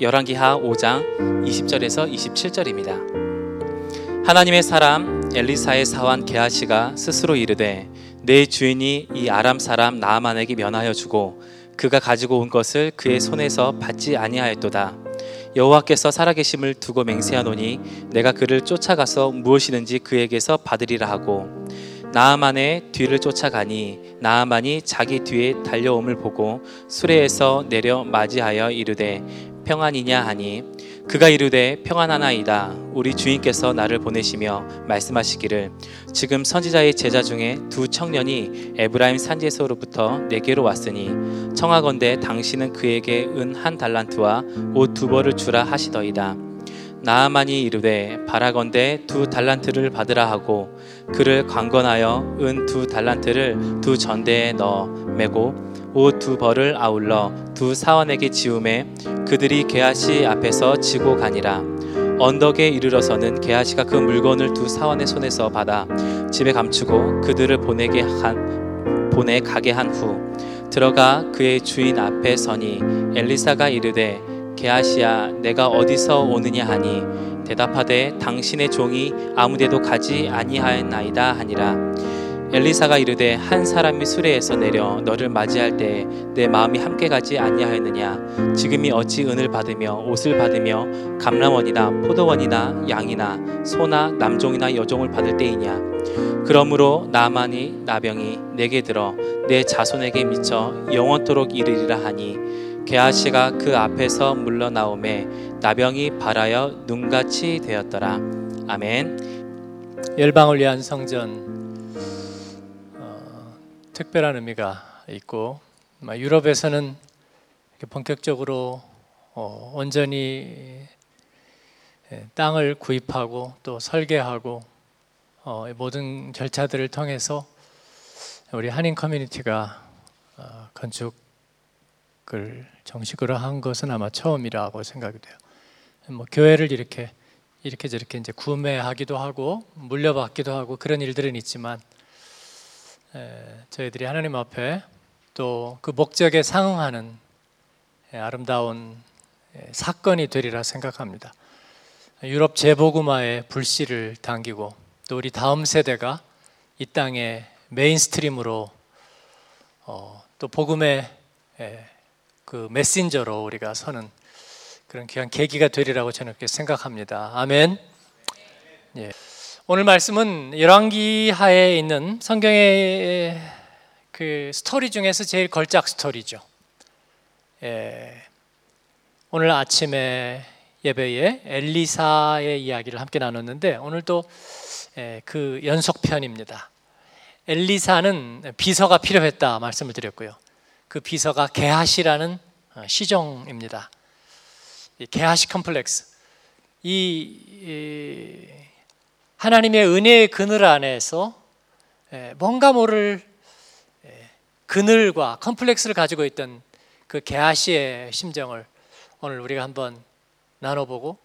열왕기하 5장 20절에서 27절입니다. 하나님의 사람 엘리사의 사환 게하시가 스스로 이르되 내 주인이 이 아람 사람 나아만에게 면하여 주고 그가 가지고 온 것을 그의 손에서 받지 아니하였도다. 여호와께서 살아계심을 두고 맹세하노니 내가 그를 쫓아가서 무엇이든지 그에게서 받으리라 하고 나아만의 뒤를 쫓아가니 나아만이 자기 뒤에 달려옴을 보고 수레에서 내려 맞이하여 이르되 평안이냐 하니 그가 이르되 평안하나이다. 우리 주인께서 나를 보내시며 말씀하시기를 지금 선지자의 제자 중에 두 청년이 에브라임 산지에서로부터 내게로 왔으니 청하건대 당신은 그에게 은 한 달란트와 옷 두 벌을 주라 하시더이다. 나아만이 이르되 바라건대 두 달란트를 받으라 하고 그를 관건하여 은 두 달란트를 두 전대에 넣어 메고 옷 두 벌을 아울러 두 사원에게 지우매 그들이 게하시 앞에서 지고 가니라. 언덕에 이르러서는 게하시가 그 물건을 두 사원의 손에서 받아 집에 감추고 그들을 보내게 한 보내 가게 한 후 들어가 그의 주인 앞에 서니 엘리사가 이르되 게하시야 내가 어디서 오느냐 하니 대답하되 당신의 종이 아무데도 가지 아니하였나이다 하니라 엘리사가 이르되 한 사람이 수레에서 내려 너를 맞이할 때내 마음이 함께 가지 아니하였느냐? 지금이 어찌 은을 받으며 옷을 받으며 감람원이나 포도원이나 양이나 소나 남종이나 여종을 받을 때이냐? 그러므로 나만이 나병이 내게 들어 내 자손에게 미쳐 영원토록 이르리라 하니 게하시가 그 앞에서 물러나오매 나병이 발하여 눈같이 되었더라. 아멘. 열방을 위한 성전 특별한 의미가 있고 유럽에서는 본격적으로 어, 온전히 예, 땅을 구입하고 또 설계하고 어, 모든 절차들을 통해서 우리 한인 커뮤니티가 어, 건축을 정식으로 한 것은 아마 처음이라고 생각이 돼요. 뭐 교회를 이렇게 이렇게 저렇게 이제 구매하기도 하고 물려받기도 하고 그런 일들은 있지만 저희들이 하나님 앞에 또 그 목적에 상응하는 아름다운 사건이 되리라 생각합니다. 유럽 재복음화의 불씨를 당기고 또 우리 다음 세대가 이 땅의 mainstream으로 어, 또 복음의 그 메신저로 우리가 서는 그런 귀한 계기가 되리라고 저는 그렇게 생각합니다. 아멘. 예. 오늘 말씀은 열왕기하에 있는 성경의 그 스토리 중에서 제일 걸작 스토리죠. 예, 오늘 아침에 예배에 엘리사의 이야기를 함께 나눴는데 오늘도 예, 그 연속편입니다. 엘리사는 비서가 필요했다 말씀을 드렸고요. 그 비서가 게하시라는 어, 시종입니다. 게하시 컴플렉스. 이 하나님의 은혜의 그늘 안에서 뭔가 모를 그늘과 컴플렉스를 가지고 있던 그 게하시의 심정을 오늘 우리가 한번 나눠보고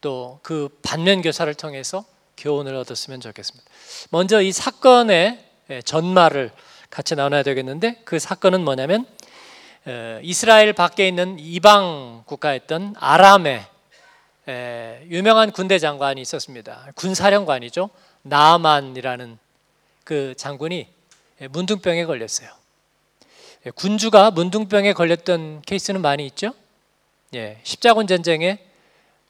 또 그 반면 교사를 통해서 교훈을 얻었으면 좋겠습니다. 먼저 이 사건의 전말을 같이 나눠야 되겠는데 그 사건은 뭐냐면 이스라엘 밖에 있는 이방 국가였던 아람의 유명한 군대 장관이 있었습니다. 군사령관이죠. 나만이라는 그 장군이 문둥병에 걸렸어요. 군주가 문둥병에 걸렸던 케이스는 많이 있죠. 예, 십자군 전쟁에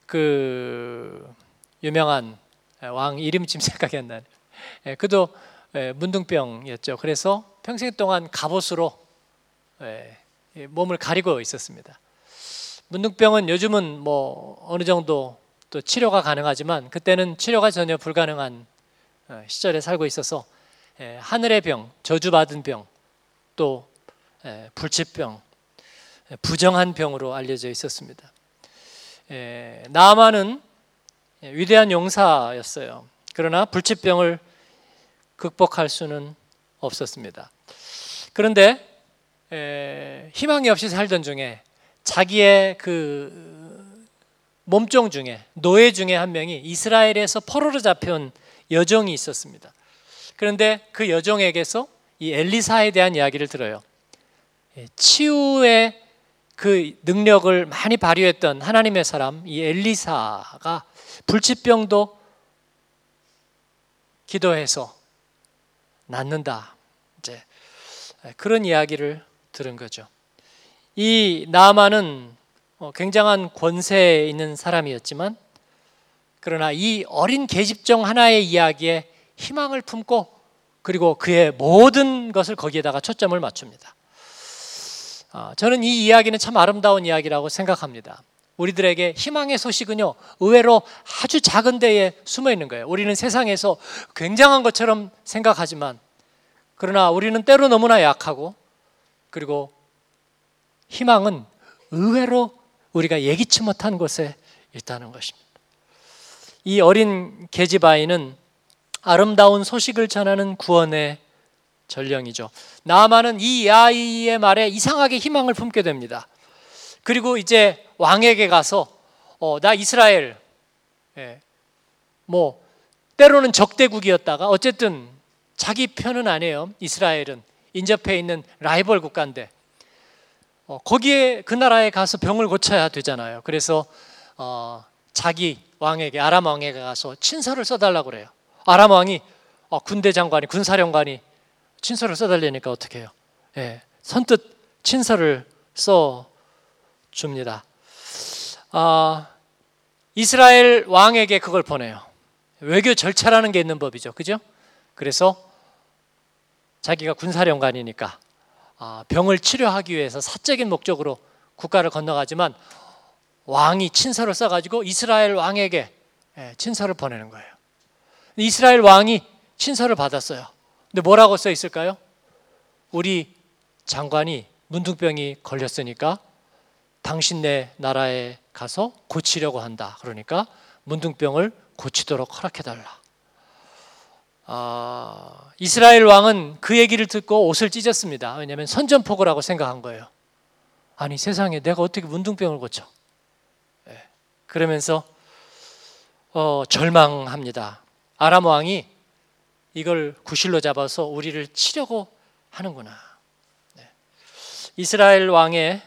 그 유명한 왕 이름 지금 생각이 안 나네. 예, 그도 문둥병이었죠. 그래서 평생 동안 갑옷으로 몸을 가리고 있었습니다. 문둥병은 요즘은 뭐 어느 정도 또 치료가 가능하지만 그때는 치료가 전혀 불가능한 어, 시절에 살고 있어서 예, 하늘의 병, 저주받은 병, 또 예, 불치병, 예, 부정한 병으로 알려져 있었습니다. 나만은 위대한 용사였어요. 그러나 불치병을 극복할 수는 없었습니다. 그런데 희망이 없이 살던 중에 자기의 그 몸종 중에 노예 중에 한 명이 이스라엘에서 포로로 잡혀온 여종이 있었습니다. 그런데 그 여종에게서 이 엘리사에 대한 이야기를 들어요. 예, 치유의 그 능력을 많이 발휘했던 하나님의 사람 이 엘리사가 불치병도 기도해서 낫는다. 이제 그런 이야기를 들은 거죠. 이 나만은 어, 굉장한 권세에 있는 사람이었지만 그러나 이 어린 계집종 하나의 이야기에 희망을 품고 그리고 그의 모든 것을 거기에다가 초점을 맞춥니다. 아, 저는 이 이야기는 참 아름다운 이야기라고 생각합니다. 우리들에게 희망의 소식은요, 의외로 아주 작은 데에 숨어 있는 거예요. 우리는 세상에서 굉장한 것처럼 생각하지만, 그러나 우리는 때로 너무나 약하고, 그리고 희망은 의외로 우리가 예기치 못한 곳에 있다는 것입니다. 이 어린 계집아이는 아름다운 소식을 전하는 구원의 전령이죠. 나만은 이 아이의 말에 이상하게 희망을 품게 됩니다. 그리고 이제 왕에게 가서 어, 나 이스라엘 예, 뭐 때로는 적대국이었다가 어쨌든 자기 편은 아니에요. 이스라엘은 인접해 있는 라이벌 국가인데 어, 거기에 그 나라에 가서 병을 고쳐야 되잖아요. 그래서 어, 자기 왕에게 아람 왕에게 가서 친서를 써달라고 그래요. 아람 왕이 어, 군대 장관이 군사령관이 친서를 써달라니까 어떻게 해요? 예, 선뜻 친서를 써 줍니다. 아, 이스라엘 왕에게 그걸 보내요. 외교 절차라는 게 있는 법이죠. 그죠? 그래서 자기가 군사령관이니까 아, 병을 치료하기 위해서 사적인 목적으로 국가를 건너가지만 왕이 친서를 써가지고 이스라엘 왕에게 예, 친서를 보내는 거예요. 이스라엘 왕이 친서를 받았어요. 근데 뭐라고 써 있을까요? 우리 장관이 문둥병이 걸렸으니까 당신네 나라에 가서 고치려고 한다. 그러니까 문둥병을 고치도록 허락해달라. 아, 이스라엘 왕은 그 얘기를 듣고 옷을 찢었습니다. 왜냐하면 선전포고라고 생각한 거예요. 아니 세상에 내가 어떻게 문둥병을 고쳐? 네. 그러면서 어, 절망합니다. 아람 왕이 이걸 구실로 잡아서 우리를 치려고 하는구나. 네. 이스라엘 왕의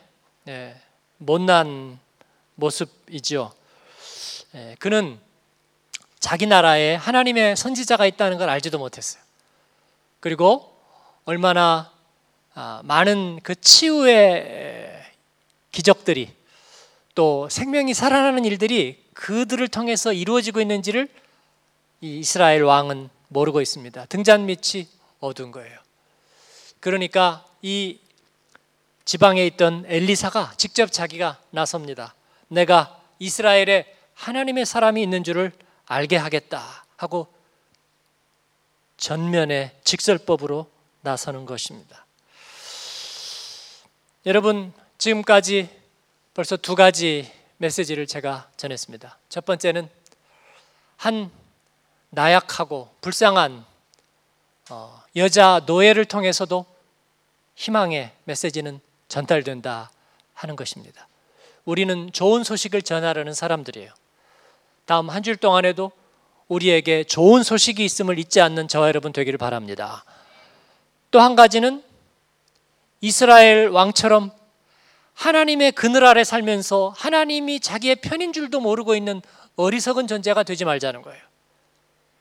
네, 못난 모습이지요. 네, 그는 자기 나라에 하나님의 선지자가 있다는 걸 알지도 못했어요. 그리고 얼마나 아, 많은 그 치유의 기적들이 또 생명이 살아나는 일들이 그들을 통해서 이루어지고 있는지를 이스라엘 왕은 모르고 있습니다. 등잔 밑이 어두운 거예요. 그러니까 이 지방에 있던 엘리사가 직접 자기가 나섭니다. 내가 이스라엘에 하나님의 사람이 있는 줄을 알게 하겠다 하고 전면에 직설법으로 나서는 것입니다. 여러분 지금까지 벌써 두 가지 메시지를 제가 전했습니다. 첫 번째는 한 나약하고 불쌍한 어, 여자 노예를 통해서도 희망의 메시지는 전달된다 하는 것입니다. 우리는 좋은 소식을 전하려는 사람들이에요. 다음 한 주일 동안에도 우리에게 좋은 소식이 있음을 잊지 않는 저와 여러분 되기를 바랍니다. 또 한 가지는 이스라엘 왕처럼 하나님의 그늘 아래 살면서 하나님이 자기의 편인 줄도 모르고 있는 어리석은 존재가 되지 말자는 거예요.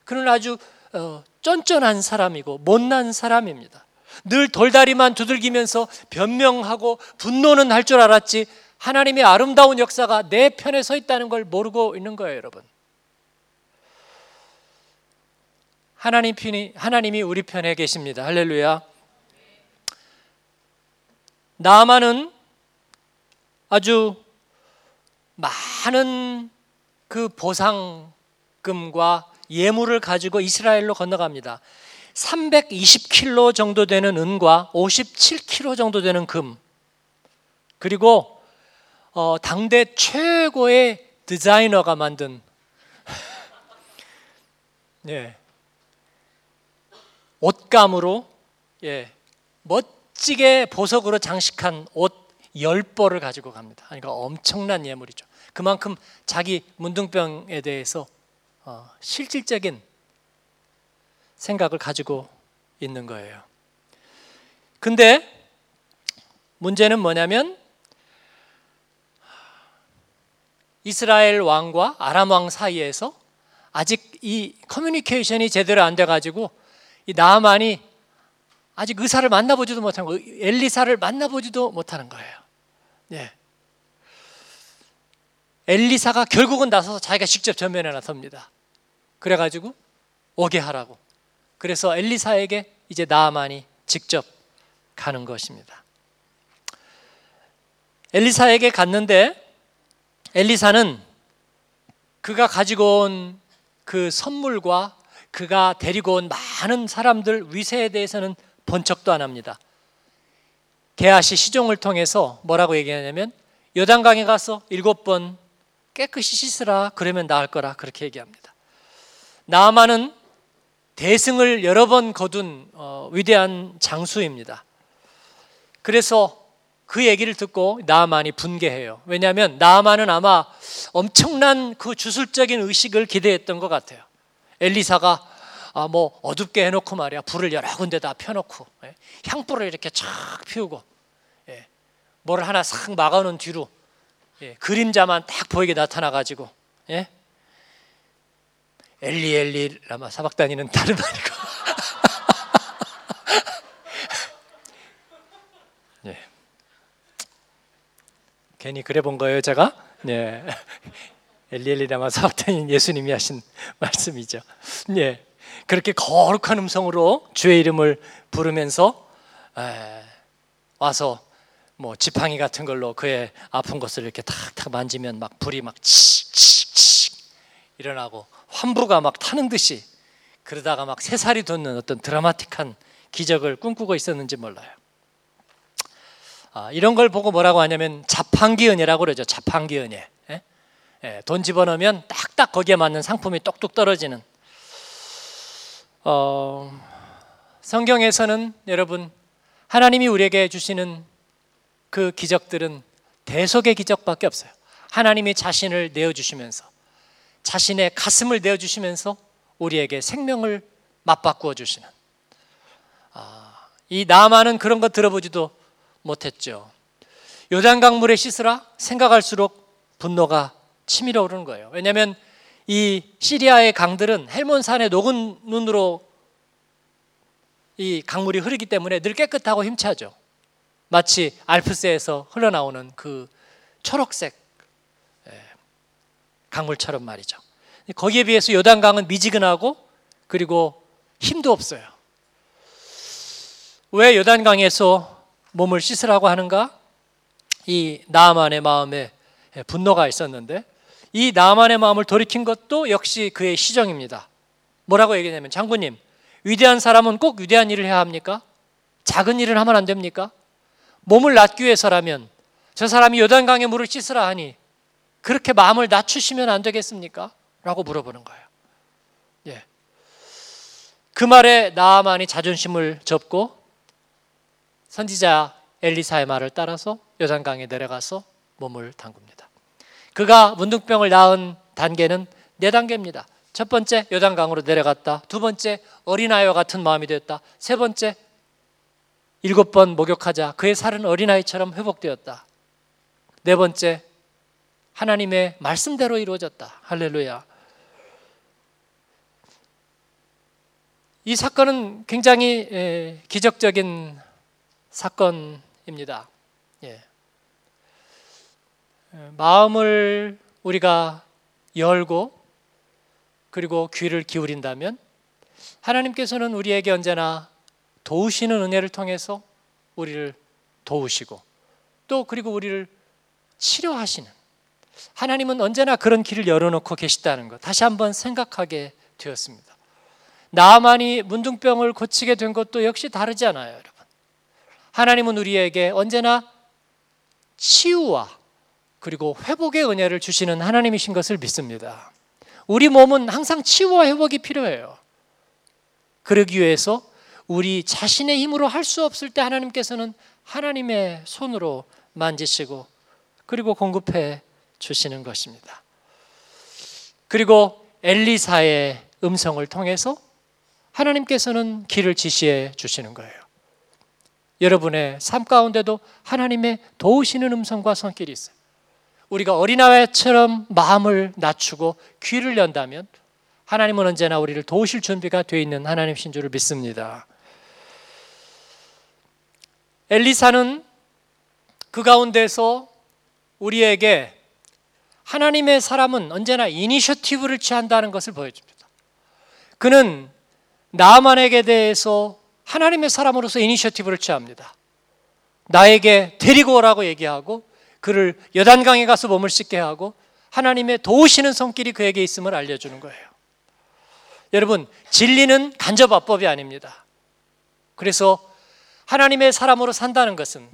그는 아주 어, 쫀쫀한 사람이고 못난 사람입니다. 늘 돌다리만 두들기면서 변명하고 분노는 할 줄 알았지 하나님의 아름다운 역사가 내 편에 서 있다는 걸 모르고 있는 거예요, 여러분. 하나님 편이 하나님이 우리 편에 계십니다. 할렐루야. 나만은 아주 많은 그 보상금과 예물을 가지고 이스라엘로 건너갑니다. 320킬로 정도 되는 은과 57킬로 정도 되는 금 그리고 어, 당대 최고의 디자이너가 만든 예, 옷감으로 예, 멋지게 보석으로 장식한 옷 10벌을 가지고 갑니다. 그러니까 엄청난 예물이죠. 그만큼 자기 문둥병에 대해서 어, 실질적인 생각을 가지고 있는 거예요. 근데 문제는 뭐냐면 이스라엘 왕과 아람 왕 사이에서 아직 이 커뮤니케이션이 제대로 안 돼가지고 이 나만이 아직 의사를 만나보지도 못한 거, 엘리사를 만나보지도 못하는 거예요. 예. 엘리사가 결국은 나서서 자기가 직접 전면에 나섭니다. 그래가지고 오게 하라고. 그래서 엘리사에게 이제 나만이 직접 가는 것입니다. 엘리사에게 갔는데 엘리사는 그가 가지고 온 그 선물과 그가 데리고 온 많은 사람들 위세에 대해서는 번쩍도 안 합니다. 게하시 시종을 통해서 뭐라고 얘기하냐면 요단강에 가서 일곱 번 깨끗이 씻으라 그러면 나을 거라 그렇게 얘기합니다. 나아만은 대승을 여러 번 거둔 어, 위대한 장수입니다. 그래서 그 얘기를 듣고 나아만이 분개해요. 왜냐하면 나아만은 아마 엄청난 그 주술적인 의식을 기대했던 것 같아요. 엘리사가 아, 뭐 어둡게 해놓고 말이야 불을 여러 군데다 펴놓고 예? 향불을 이렇게 쫙 피우고 예? 뭐를 하나 싹 막아놓은 뒤로 예? 그림자만 딱 보이게 나타나가지고 예? 엘리 엘리 라마 사박 다니는 다름 아니고 괜히 그래 본 거예요 제가 예. 엘리 엘리 라마 사박다니는 예수님이 하신 말씀이죠 예. 그렇게 거룩한 음성으로 주의 이름을 부르면서 에, 와서 뭐 지팡이 같은 걸로 그의 아픈 곳을 이렇게 탁탁 만지면 막 불이 막 칙칙칙 일어나고 환부가 막 타는 듯이 그러다가 막 새살이 돋는 어떤 드라마틱한 기적을 꿈꾸고 있었는지 몰라요. 아, 이런 걸 보고 뭐라고 하냐면 자판기 은혜라고 그러죠. 자판기 은혜. 예? 예, 돈 집어넣으면 딱딱 거기에 맞는 상품이 똑똑 떨어지는. 어, 성경에서는 여러분 하나님이 우리에게 주시는 그 기적들은 대속의 기적밖에 없어요. 하나님이 자신을 내어 주시면서 자신의 가슴을 내어 주시면서 우리에게 생명을 맞바꾸어 주시는 아, 이 나만은 그런 거 들어보지도 못했죠. 요단 강 물에 씻으라 생각할수록 분노가 치밀어 오르는 거예요. 왜냐하면 이 시리아의 강들은 헬몬산의 녹은 눈으로 이 강물이 흐르기 때문에 늘 깨끗하고 힘차죠. 마치 알프스에서 흘러나오는 그 초록색 강물처럼 말이죠. 거기에 비해서 요단강은 미지근하고 그리고 힘도 없어요. 왜 요단강에서 몸을 씻으라고 하는가? 이 나만의 마음에 분노가 있었는데 이 나만의 마음을 돌이킨 것도 역시 그의 시정입니다. 뭐라고 얘기냐면 장군님 위대한 사람은 꼭 위대한 일을 해야 합니까? 작은 일을 하면 안 됩니까? 몸을 낫기 위해서라면 저 사람이 요단강에 물을 씻으라 하니 그렇게 마음을 낮추시면 안 되겠습니까? 라고 물어보는 거예요. 예. 그 말에 나아만이 자존심을 접고 선지자 엘리사의 말을 따라서 요단강에 내려가서 몸을 담굽니다. 그가 문둥병을 낳은 단계는 네 단계입니다. 첫 번째 요단강으로 내려갔다. 두 번째 어린아이와 같은 마음이 되었다. 세 번째 일곱 번 목욕하자 그의 살은 어린아이처럼 회복되었다. 네 번째 하나님의 말씀대로 이루어졌다. 할렐루야. 이 사건은 굉장히 기적적인 사건입니다. 예. 마음을 우리가 열고 그리고 귀를 기울인다면 하나님께서는 우리에게 언제나 도우시는 은혜를 통해서 우리를 도우시고 또 그리고 우리를 치료하시는 하나님은 언제나 그런 길을 열어놓고 계시다는 것 다시 한번 생각하게 되었습니다. 나만이 문둥병을 고치게 된 것도 역시 다르지 않아요. 하나님은 우리에게 언제나 치유와 그리고 회복의 은혜를 주시는 하나님이신 것을 믿습니다. 우리 몸은 항상 치유와 회복이 필요해요. 그러기 위해서 우리 자신의 힘으로 할 수 없을 때 하나님께서는 하나님의 손으로 만지시고 그리고 공급해 주시는 것입니다. 그리고 엘리사의 음성을 통해서 하나님께서는 길을 지시해 주시는 거예요. 여러분의 삶 가운데도 하나님의 도우시는 음성과 손길이 있어요. 우리가 어린아이처럼 마음을 낮추고 귀를 연다면 하나님은 언제나 우리를 도우실 준비가 되어 있는 하나님신 줄을 믿습니다. 엘리사는 그 가운데서 우리에게 하나님의 사람은 언제나 이니셔티브를 취한다는 것을 보여줍니다. 그는 나만에게 대해서 하나님의 사람으로서 이니셔티브를 취합니다. 나에게 데리고 오라고 얘기하고 그를 여단강에 가서 몸을 씻게 하고 하나님의 도우시는 손길이 그에게 있음을 알려주는 거예요. 여러분, 진리는 간접화법이 아닙니다. 그래서 하나님의 사람으로 산다는 것은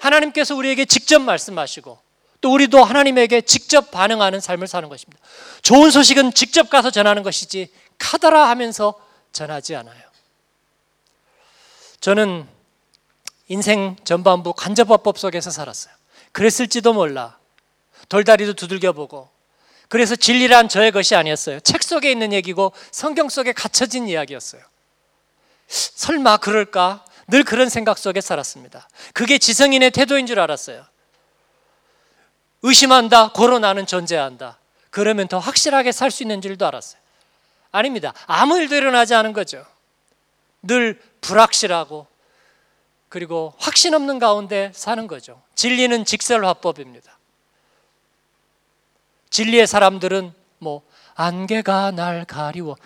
하나님께서 우리에게 직접 말씀하시고 또 우리도 하나님에게 직접 반응하는 삶을 사는 것입니다. 좋은 소식은 직접 가서 전하는 것이지 카더라 하면서 전하지 않아요. 저는 인생 전반부 간접화법 속에서 살았어요. 그랬을지도 몰라. 돌다리도 두들겨 보고. 그래서 진리란 저의 것이 아니었어요. 책 속에 있는 얘기고 성경 속에 갇혀진 이야기였어요. 설마 그럴까? 늘 그런 생각 속에 살았습니다. 그게 지성인의 태도인 줄 알았어요. 의심한다, 고로 나는 존재한다. 그러면 더 확실하게 살 수 있는 줄도 알았어요. 아닙니다. 아무 일도 일어나지 않은 거죠. 늘 불확실하고 그리고 확신 없는 가운데 사는 거죠. 진리는 직설화법입니다. 진리의 사람들은 뭐 안개가 날 가리워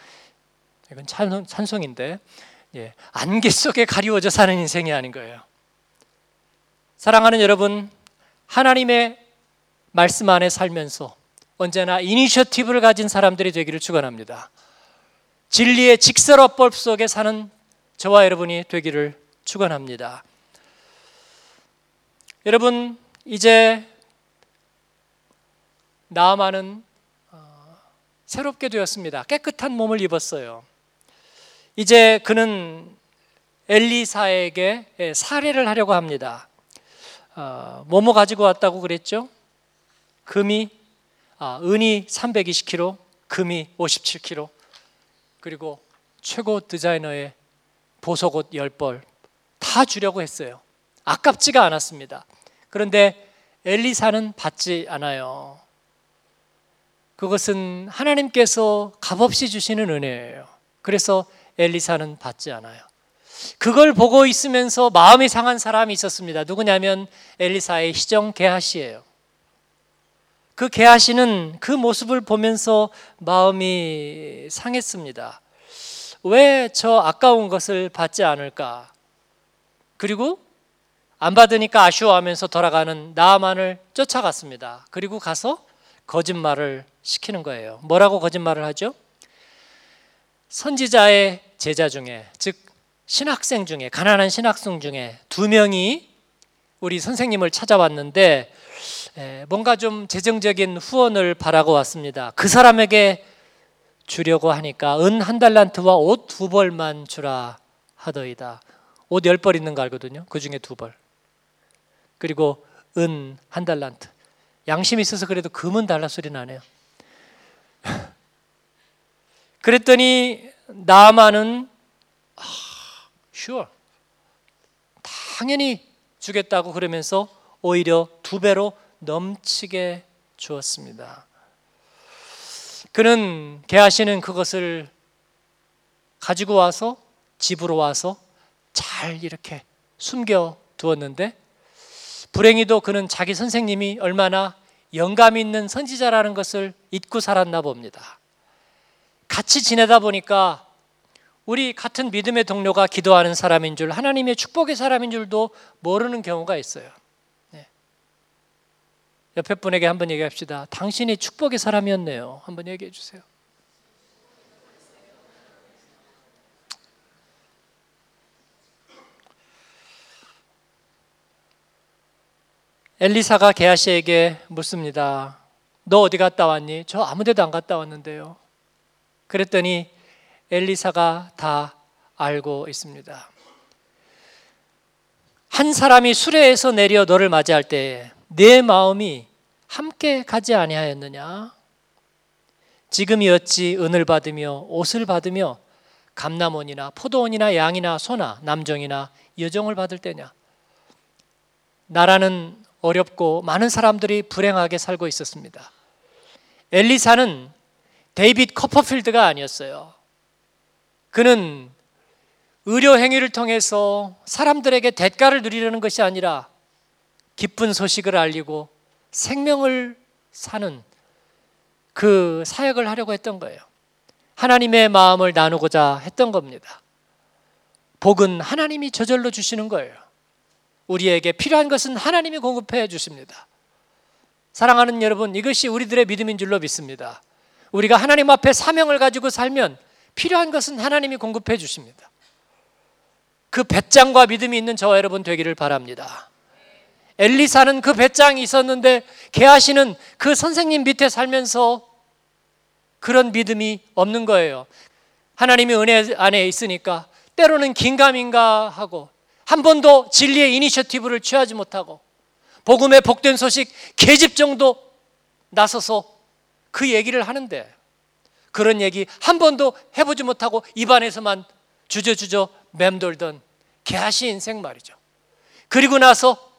이건 찬송, 인데 예, 안개 속에 가리워져 사는 인생이 아닌 거예요. 사랑하는 여러분, 하나님의 말씀 안에 살면서 언제나 이니셔티브를 가진 사람들이 되기를 축원합니다. 진리의 직설화법 속에 사는 저와 여러분이 되기를 축원합니다. 여러분 이제 나아만은 어, 새롭게 되었습니다. 깨끗한 몸을 입었어요. 이제 그는 엘리사에게 사례를 하려고 합니다. 어, 뭐뭐 가지고 왔다고 그랬죠? 금이 아, 은이 320kg, 금이 57kg, 그리고 최고 디자이너의 보석옷 10벌 다 주려고 했어요. 아깝지가 않았습니다. 그런데 엘리사는 받지 않아요. 그것은 하나님께서 값없이 주시는 은혜예요. 그래서 엘리사는 받지 않아요. 그걸 보고 있으면서 마음이 상한 사람이 있었습니다. 누구냐면 엘리사의 시정 게하시예요. 그 게하시는 그 모습을 보면서 마음이 상했습니다. 왜 저 아까운 것을 받지 않을까? 그리고 안 받으니까 아쉬워하면서 돌아가는 나만을 쫓아갔습니다. 그리고 가서 거짓말을 시키는 거예요. 뭐라고 거짓말을 하죠? 선지자의 제자 중에 즉 신학생 중에 가난한 신학생 중에 두 명이 우리 선생님을 찾아왔는데 뭔가 좀 재정적인 후원을 바라고 왔습니다. 그 사람에게 주려고 하니까 은 한 달란트와 옷 두 벌만 주라 하더이다. 옷 열 벌 있는 거 알거든요. 그 중에 두 벌. 그리고 은 한 달란트. 양심 있어서 그래도 금은 달라 소리 나네요. 그랬더니 나만은 아, sure. 당연히 주겠다고 그러면서 오히려 두 배로 넘치게 주었습니다. 그는 개하시는 그것을 가지고 와서 집으로 와서 잘 이렇게 숨겨 두었는데 불행히도 그는 자기 선생님이 얼마나 영감 있는 선지자라는 것을 잊고 살았나 봅니다. 같이 지내다 보니까 우리 같은 믿음의 동료가 기도하는 사람인 줄 하나님의 축복의 사람인 줄도 모르는 경우가 있어요. 네. 옆에 분에게 한번 얘기합시다. 당신이 축복의 사람이었네요. 한번 얘기해 주세요. 엘리사가 게하시에게 묻습니다. 너 어디 갔다 왔니? 저 아무데도 안 갔다 왔는데요. 그랬더니 엘리사가 다 알고 있습니다. 한 사람이 수레에서 내려 너를 맞이할 때 내 마음이 함께 가지 아니하였느냐? 지금이 어찌 은을 받으며 옷을 받으며 감남원이나 포도원이나 양이나 소나 남정이나 여정을 받을 때냐? 나라는 어렵고 많은 사람들이 불행하게 살고 있었습니다. 엘리사는 데이빗 커퍼필드가 아니었어요. 그는 의료 행위를 통해서 사람들에게 대가를 누리려는 것이 아니라 기쁜 소식을 알리고 생명을 사는 그 사역을 하려고 했던 거예요. 하나님의 마음을 나누고자 했던 겁니다. 복은 하나님이 저절로 주시는 거예요. 우리에게 필요한 것은 하나님이 공급해 주십니다. 사랑하는 여러분, 이것이 우리들의 믿음인 줄로 믿습니다. 우리가 하나님 앞에 사명을 가지고 살면 필요한 것은 하나님이 공급해 주십니다. 그 배짱과 믿음이 있는 저와 여러분 되기를 바랍니다. 엘리사는 그 배짱이 있었는데 게하시는 그 선생님 밑에 살면서 그런 믿음이 없는 거예요. 하나님이 은혜 안에 있으니까 때로는 긴가민가 하고 한 번도 진리의 이니셔티브를 취하지 못하고 복음의 복된 소식 계집 정도 나서서 그 얘기를 하는데 그런 얘기 한 번도 해보지 못하고 입안에서만 주저주저 맴돌던 개하시 인생 말이죠. 그리고 나서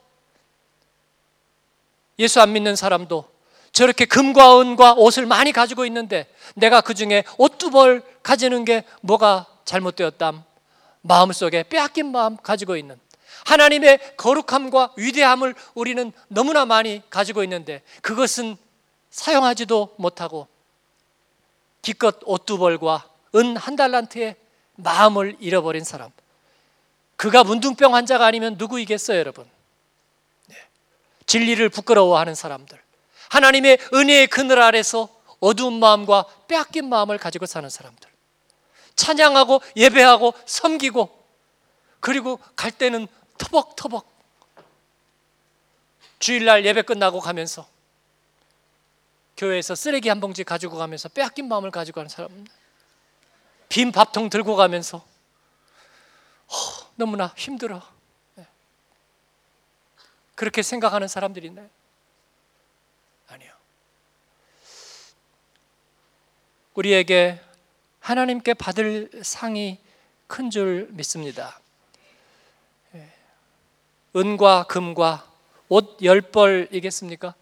예수 안 믿는 사람도 저렇게 금과 은과 옷을 많이 가지고 있는데 내가 그 중에 옷두벌 가지는 게 뭐가 잘못되었담? 마음속에 빼앗긴 마음 가지고 있는 하나님의 거룩함과 위대함을 우리는 너무나 많이 가지고 있는데 그것은 사용하지도 못하고 기껏 옷두 벌과 은 한 달란트의 마음을 잃어버린 사람. 그가 문둥병 환자가 아니면 누구이겠어요, 여러분? 네. 진리를 부끄러워하는 사람들. 하나님의 은혜의 그늘 아래서 어두운 마음과 빼앗긴 마음을 가지고 사는 사람들. 찬양하고 예배하고 섬기고 그리고 갈 때는 터벅터벅 주일날 예배 끝나고 가면서 교회에서 쓰레기 한 봉지 가지고 가면서 빼앗긴 마음을 가지고 가는 사람 빈 밥통 들고 가면서 허, 너무나 힘들어 네. 그렇게 생각하는 사람들이 있나요? 아니요 우리에게 하나님께 받을 상이 큰 줄 믿습니다 예. 은과 금과 옷 열 벌이겠습니까?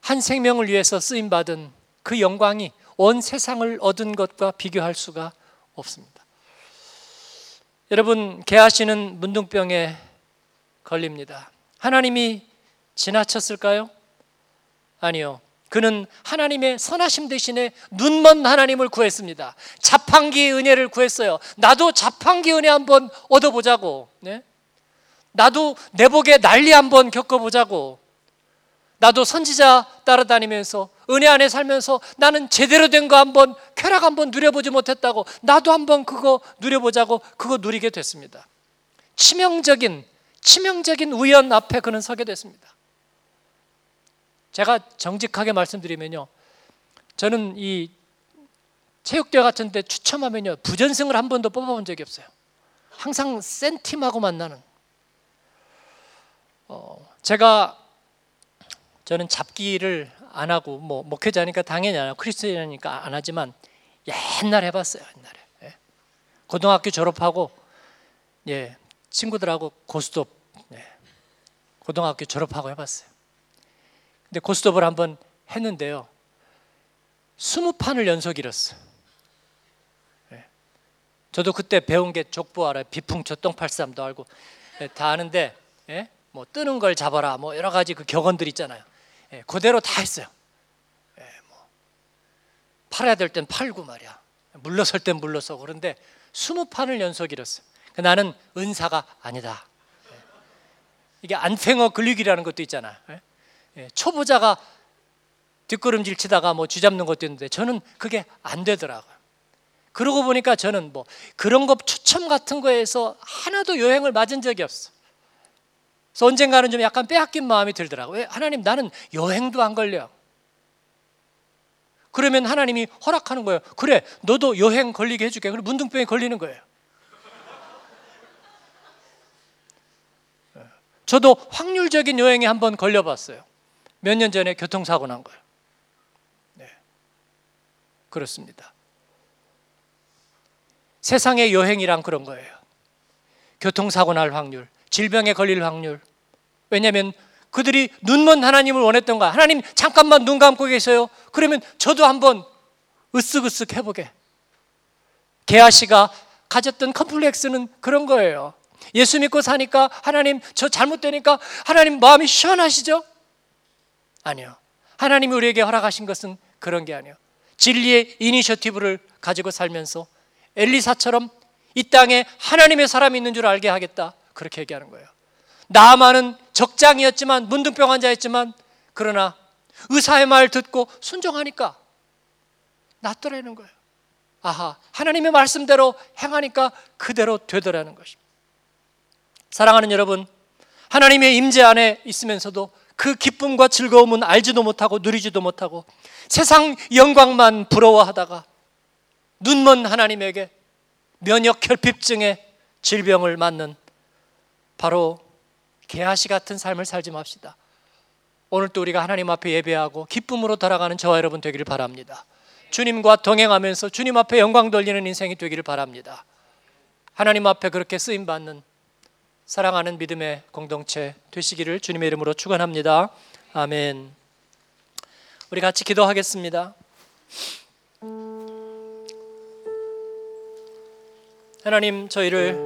한 생명을 위해서 쓰임 받은 그 영광이 온 세상을 얻은 것과 비교할 수가 없습니다. 여러분 개하시는 문둥병에 걸립니다. 하나님이 지나쳤을까요? 아니요. 그는 하나님의 선하심 대신에 눈먼 하나님을 구했습니다. 자판기 은혜를 구했어요. 나도 자판기 은혜 한번 얻어보자고. 네? 나도 내 복에 난리 한번 겪어보자고. 나도 선지자 따라다니면서 은혜 안에 살면서 나는 제대로 된 거 한번 쾌락 한번 누려보지 못했다고 나도 한번 그거 누려보자고 그거 누리게 됐습니다. 치명적인 치명적인 우연 앞에 그는 서게 됐습니다. 제가 정직하게 말씀드리면요. 저는 이 체육대회 같은 데 추첨하면요. 부전승을 한 번도 뽑아본 적이 없어요. 항상 센 팀하고 만나는. 어, 제가 저는 잡기를 안 하고 뭐 목회자니까 당연히 안 하고 크리스천이니까 안 하지만 옛날 해봤어요 옛날에 예. 고등학교 졸업하고 예 친구들하고 고스톱 예. 고등학교 졸업하고 해봤어요 근데 고스톱을 한번 했는데요 스무 판을 연속 잃었어요 예. 저도 그때 배운 게 족보 알아요 비풍초 똥팔쌈도 알고 예, 다 아는데 예? 뭐 뜨는 걸 잡아라 뭐 여러 가지 그 격언들 있잖아요 예, 그대로 다 했어요. 예, 뭐 팔아야 될 땐 팔고 말이야. 물러설 땐 물러서 그런데 스무 판을 연속 잃었어요. 그 나는 은사가 아니다. 예. 이게 안팽어 근육이라는 것도 있잖아. 예? 예, 초보자가 뒷걸음질 치다가 뭐 쥐잡는 것도 있는데 저는 그게 안 되더라고요. 그러고 보니까 저는 뭐 그런 거 추첨 같은 거에서 하나도 여행을 맞은 적이 없어. 그래서 언젠가는 좀 약간 빼앗긴 마음이 들더라고요. 왜? 하나님 나는 여행도 안 걸려. 그러면 하나님이 허락하는 거예요. 그래, 너도 여행 걸리게 해줄게. 그럼 문둥병에 걸리는 거예요. 저도 확률적인 여행에 한번 걸려봤어요. 몇 년 전에 교통사고 난 거예요. 네. 그렇습니다. 세상의 여행이란 그런 거예요. 교통사고 날 확률, 질병에 걸릴 확률. 왜냐하면 그들이 눈먼 하나님을 원했던 거야. 하나님 잠깐만 눈 감고 계세요. 그러면 저도 한번 으쓱으쓱 해보게. 게하시가 가졌던 컴플렉스는 그런 거예요. 예수 믿고 사니까 하나님 저 잘못되니까 하나님 마음이 시원하시죠? 아니요. 하나님이 우리에게 허락하신 것은 그런 게 아니에요. 진리의 이니셔티브를 가지고 살면서 엘리사처럼 이 땅에 하나님의 사람이 있는 줄 알게 하겠다. 그렇게 얘기하는 거예요. 나만은 적장이었지만 문둥병 환자였지만 그러나 의사의 말 듣고 순종하니까 낫더라는 거예요. 아하, 하나님의 말씀대로 행하니까 그대로 되더라는 것입니다. 사랑하는 여러분, 하나님의 임재 안에 있으면서도 그 기쁨과 즐거움은 알지도 못하고 누리지도 못하고 세상 영광만 부러워하다가 눈먼 하나님에게 면역 결핍증의 질병을 맞는 바로 개아시 같은 삶을 살지 맙시다. 오늘 또 우리가 하나님 앞에 예배하고 기쁨으로 돌아가는 저와 여러분 되기를 바랍니다. 주님과 동행하면서 주님 앞에 영광 돌리는 인생이 되기를 바랍니다. 하나님 앞에 그렇게 쓰임 받는 사랑하는 믿음의 공동체 되시기를 주님의 이름으로 축원합니다. 아멘. 우리 같이 기도하겠습니다. 하나님 저희를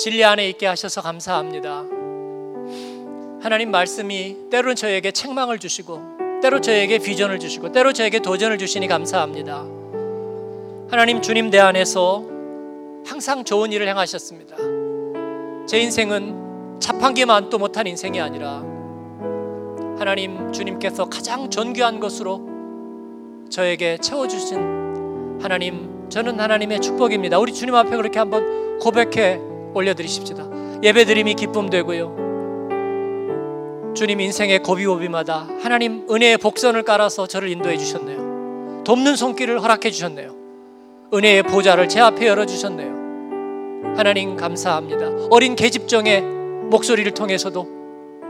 진리 안에 있게 하셔서 감사합니다. 하나님 말씀이 때로는 저에게 책망을 주시고 때로 저에게 비전을 주시고 때로 저에게 도전을 주시니 감사합니다. 하나님 주님 내 안에서 항상 좋은 일을 행하셨습니다. 제 인생은 자판기만도 못한 인생이 아니라 하나님 주님께서 가장 존귀한 것으로 저에게 채워주신 하나님 저는 하나님의 축복입니다. 우리 주님 앞에 그렇게 한번 고백해 올려드리십시다. 예배드림이 기쁨 되고요. 주님 인생의 고비고비마다 하나님 은혜의 복선을 깔아서 저를 인도해 주셨네요. 돕는 손길을 허락해 주셨네요. 은혜의 보좌를 제 앞에 열어 주셨네요. 하나님 감사합니다. 어린 계집종의 목소리를 통해서도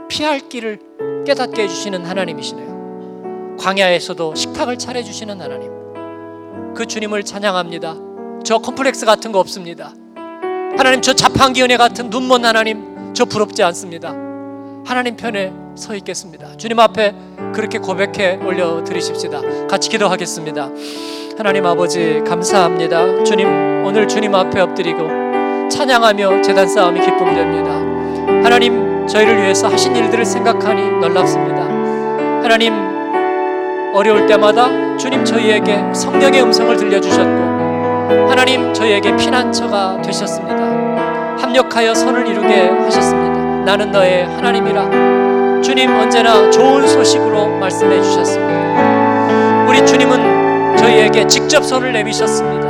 피할 길을 깨닫게 해주시는 하나님이시네요. 광야에서도 식탁을 차려주시는 하나님. 그 주님을 찬양합니다. 저 컴플렉스 같은 거 없습니다. 하나님 저 자판기 은혜 같은 눈먼 하나님 저 부럽지 않습니다. 하나님 편에 서 있겠습니다. 주님 앞에 그렇게 고백해 올려 드리십시다. 같이 기도하겠습니다. 하나님 아버지 감사합니다. 주님 오늘 주님 앞에 엎드리고 찬양하며 재단 싸움이 기쁨됩니다. 하나님 저희를 위해서 하신 일들을 생각하니 놀랍습니다. 하나님 어려울 때마다 주님 저희에게 성령의 음성을 들려주셨고 하나님 저희에게 피난처가 되셨습니다. 합력하여 선을 이루게 하셨습니다. 나는 너의 하나님이라 주님 언제나 좋은 소식으로 말씀해 주셨습니다. 우리 주님은 저희에게 직접 손을 내미셨습니다.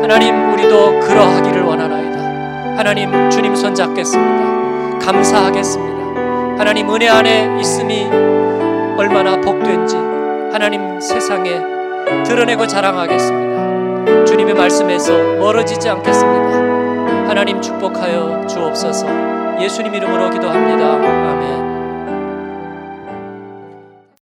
하나님 우리도 그러하기를 원하나이다. 하나님 주님 손 잡겠습니다. 감사하겠습니다. 하나님 은혜 안에 있음이 얼마나 복된지 하나님 세상에 드러내고 자랑하겠습니다. 주님의 말씀에서 멀어지지 않겠습니다. 하나님 축복하여 주옵소서. 예수님 이름으로 기도합니다. 아멘.